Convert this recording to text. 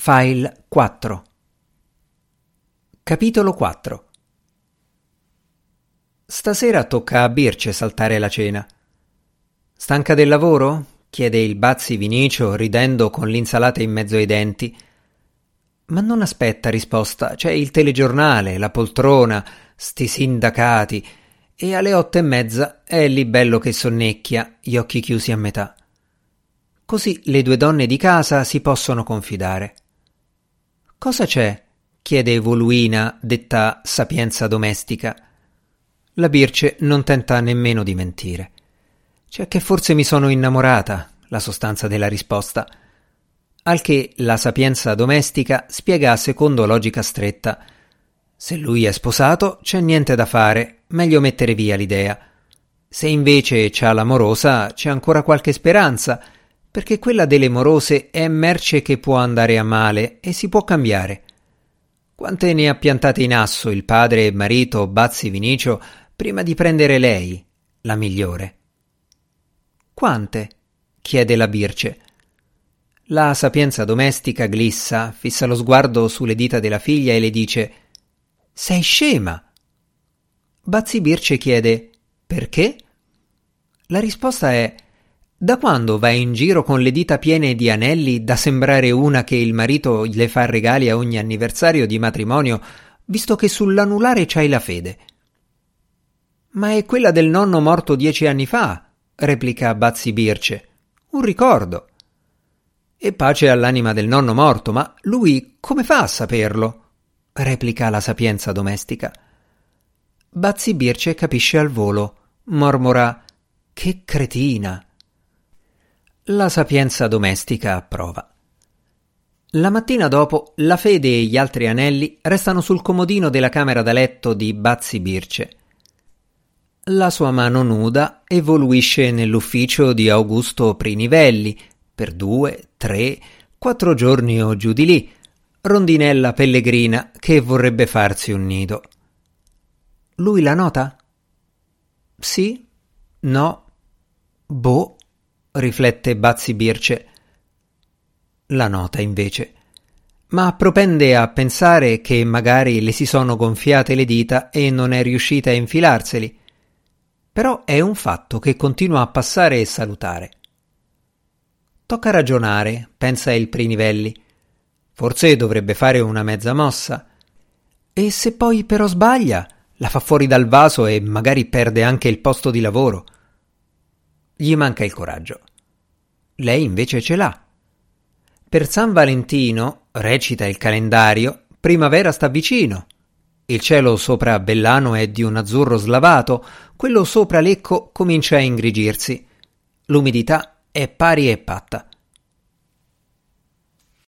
File 4 Capitolo 4 Stasera tocca a Birce saltare la cena. Stanca del lavoro? chiede il Bazzi Vinicio ridendo con l'insalata in mezzo ai denti. Ma non aspetta risposta, c'è il telegiornale, la poltrona, sti sindacati, e alle otto e mezza è lì bello che sonnecchia, gli occhi chiusi a metà. Così le due donne di casa si possono confidare. Cosa c'è? chiede Voluina, detta sapienza domestica. La Birce non tenta nemmeno di mentire. C'è che forse mi sono innamorata, la sostanza della risposta. Al che la sapienza domestica spiega secondo logica stretta. Se lui è sposato, c'è niente da fare, meglio mettere via l'idea. Se invece c'ha l'amorosa, c'è ancora qualche speranza, perché quella delle morose è merce che può andare a male e si può cambiare. Quante ne ha piantate in asso il padre e marito Bazzi Vinicio prima di prendere lei, la migliore? Quante? chiede la Birce. La sapienza domestica glissa, fissa lo sguardo sulle dita della figlia e le dice Sei scema. Bazzi Birce chiede Perché? La risposta è da quando vai in giro con le dita piene di anelli da sembrare una che il marito le fa regali a ogni anniversario di matrimonio, visto che sull'anulare c'hai la fede? Ma è quella del nonno morto dieci anni fa, replica Bazzi Birce. Un ricordo. E pace all'anima del nonno morto, ma lui come fa a saperlo? replica la sapienza domestica. Bazzi Birce capisce al volo, mormora Che cretina. La sapienza domestica approva. La mattina dopo, la fede e gli altri anelli restano sul comodino della camera da letto di Bazzi Birce. La sua mano nuda evoluisce nell'ufficio di Augusto Prinivelli per due, tre, quattro giorni o giù di lì, rondinella pellegrina che vorrebbe farsi un nido. Lui la nota? Sì? No? Boh riflette Bazzi Birce. La nota invece. Ma propende a pensare che magari le si sono gonfiate le dita e non è riuscita a infilarseli. Però è un fatto che continua a passare e salutare. Tocca ragionare, pensa il Prinivelli. Forse dovrebbe fare una mezza mossa. E se poi però sbaglia, la fa fuori dal vaso e magari perde anche il posto di lavoro. Gli manca il coraggio. Lei invece ce l'ha. Per San Valentino, recita il calendario, primavera sta vicino. Il cielo sopra Bellano è di un azzurro slavato, quello sopra Lecco comincia a ingrigirsi. L'umidità è pari e patta.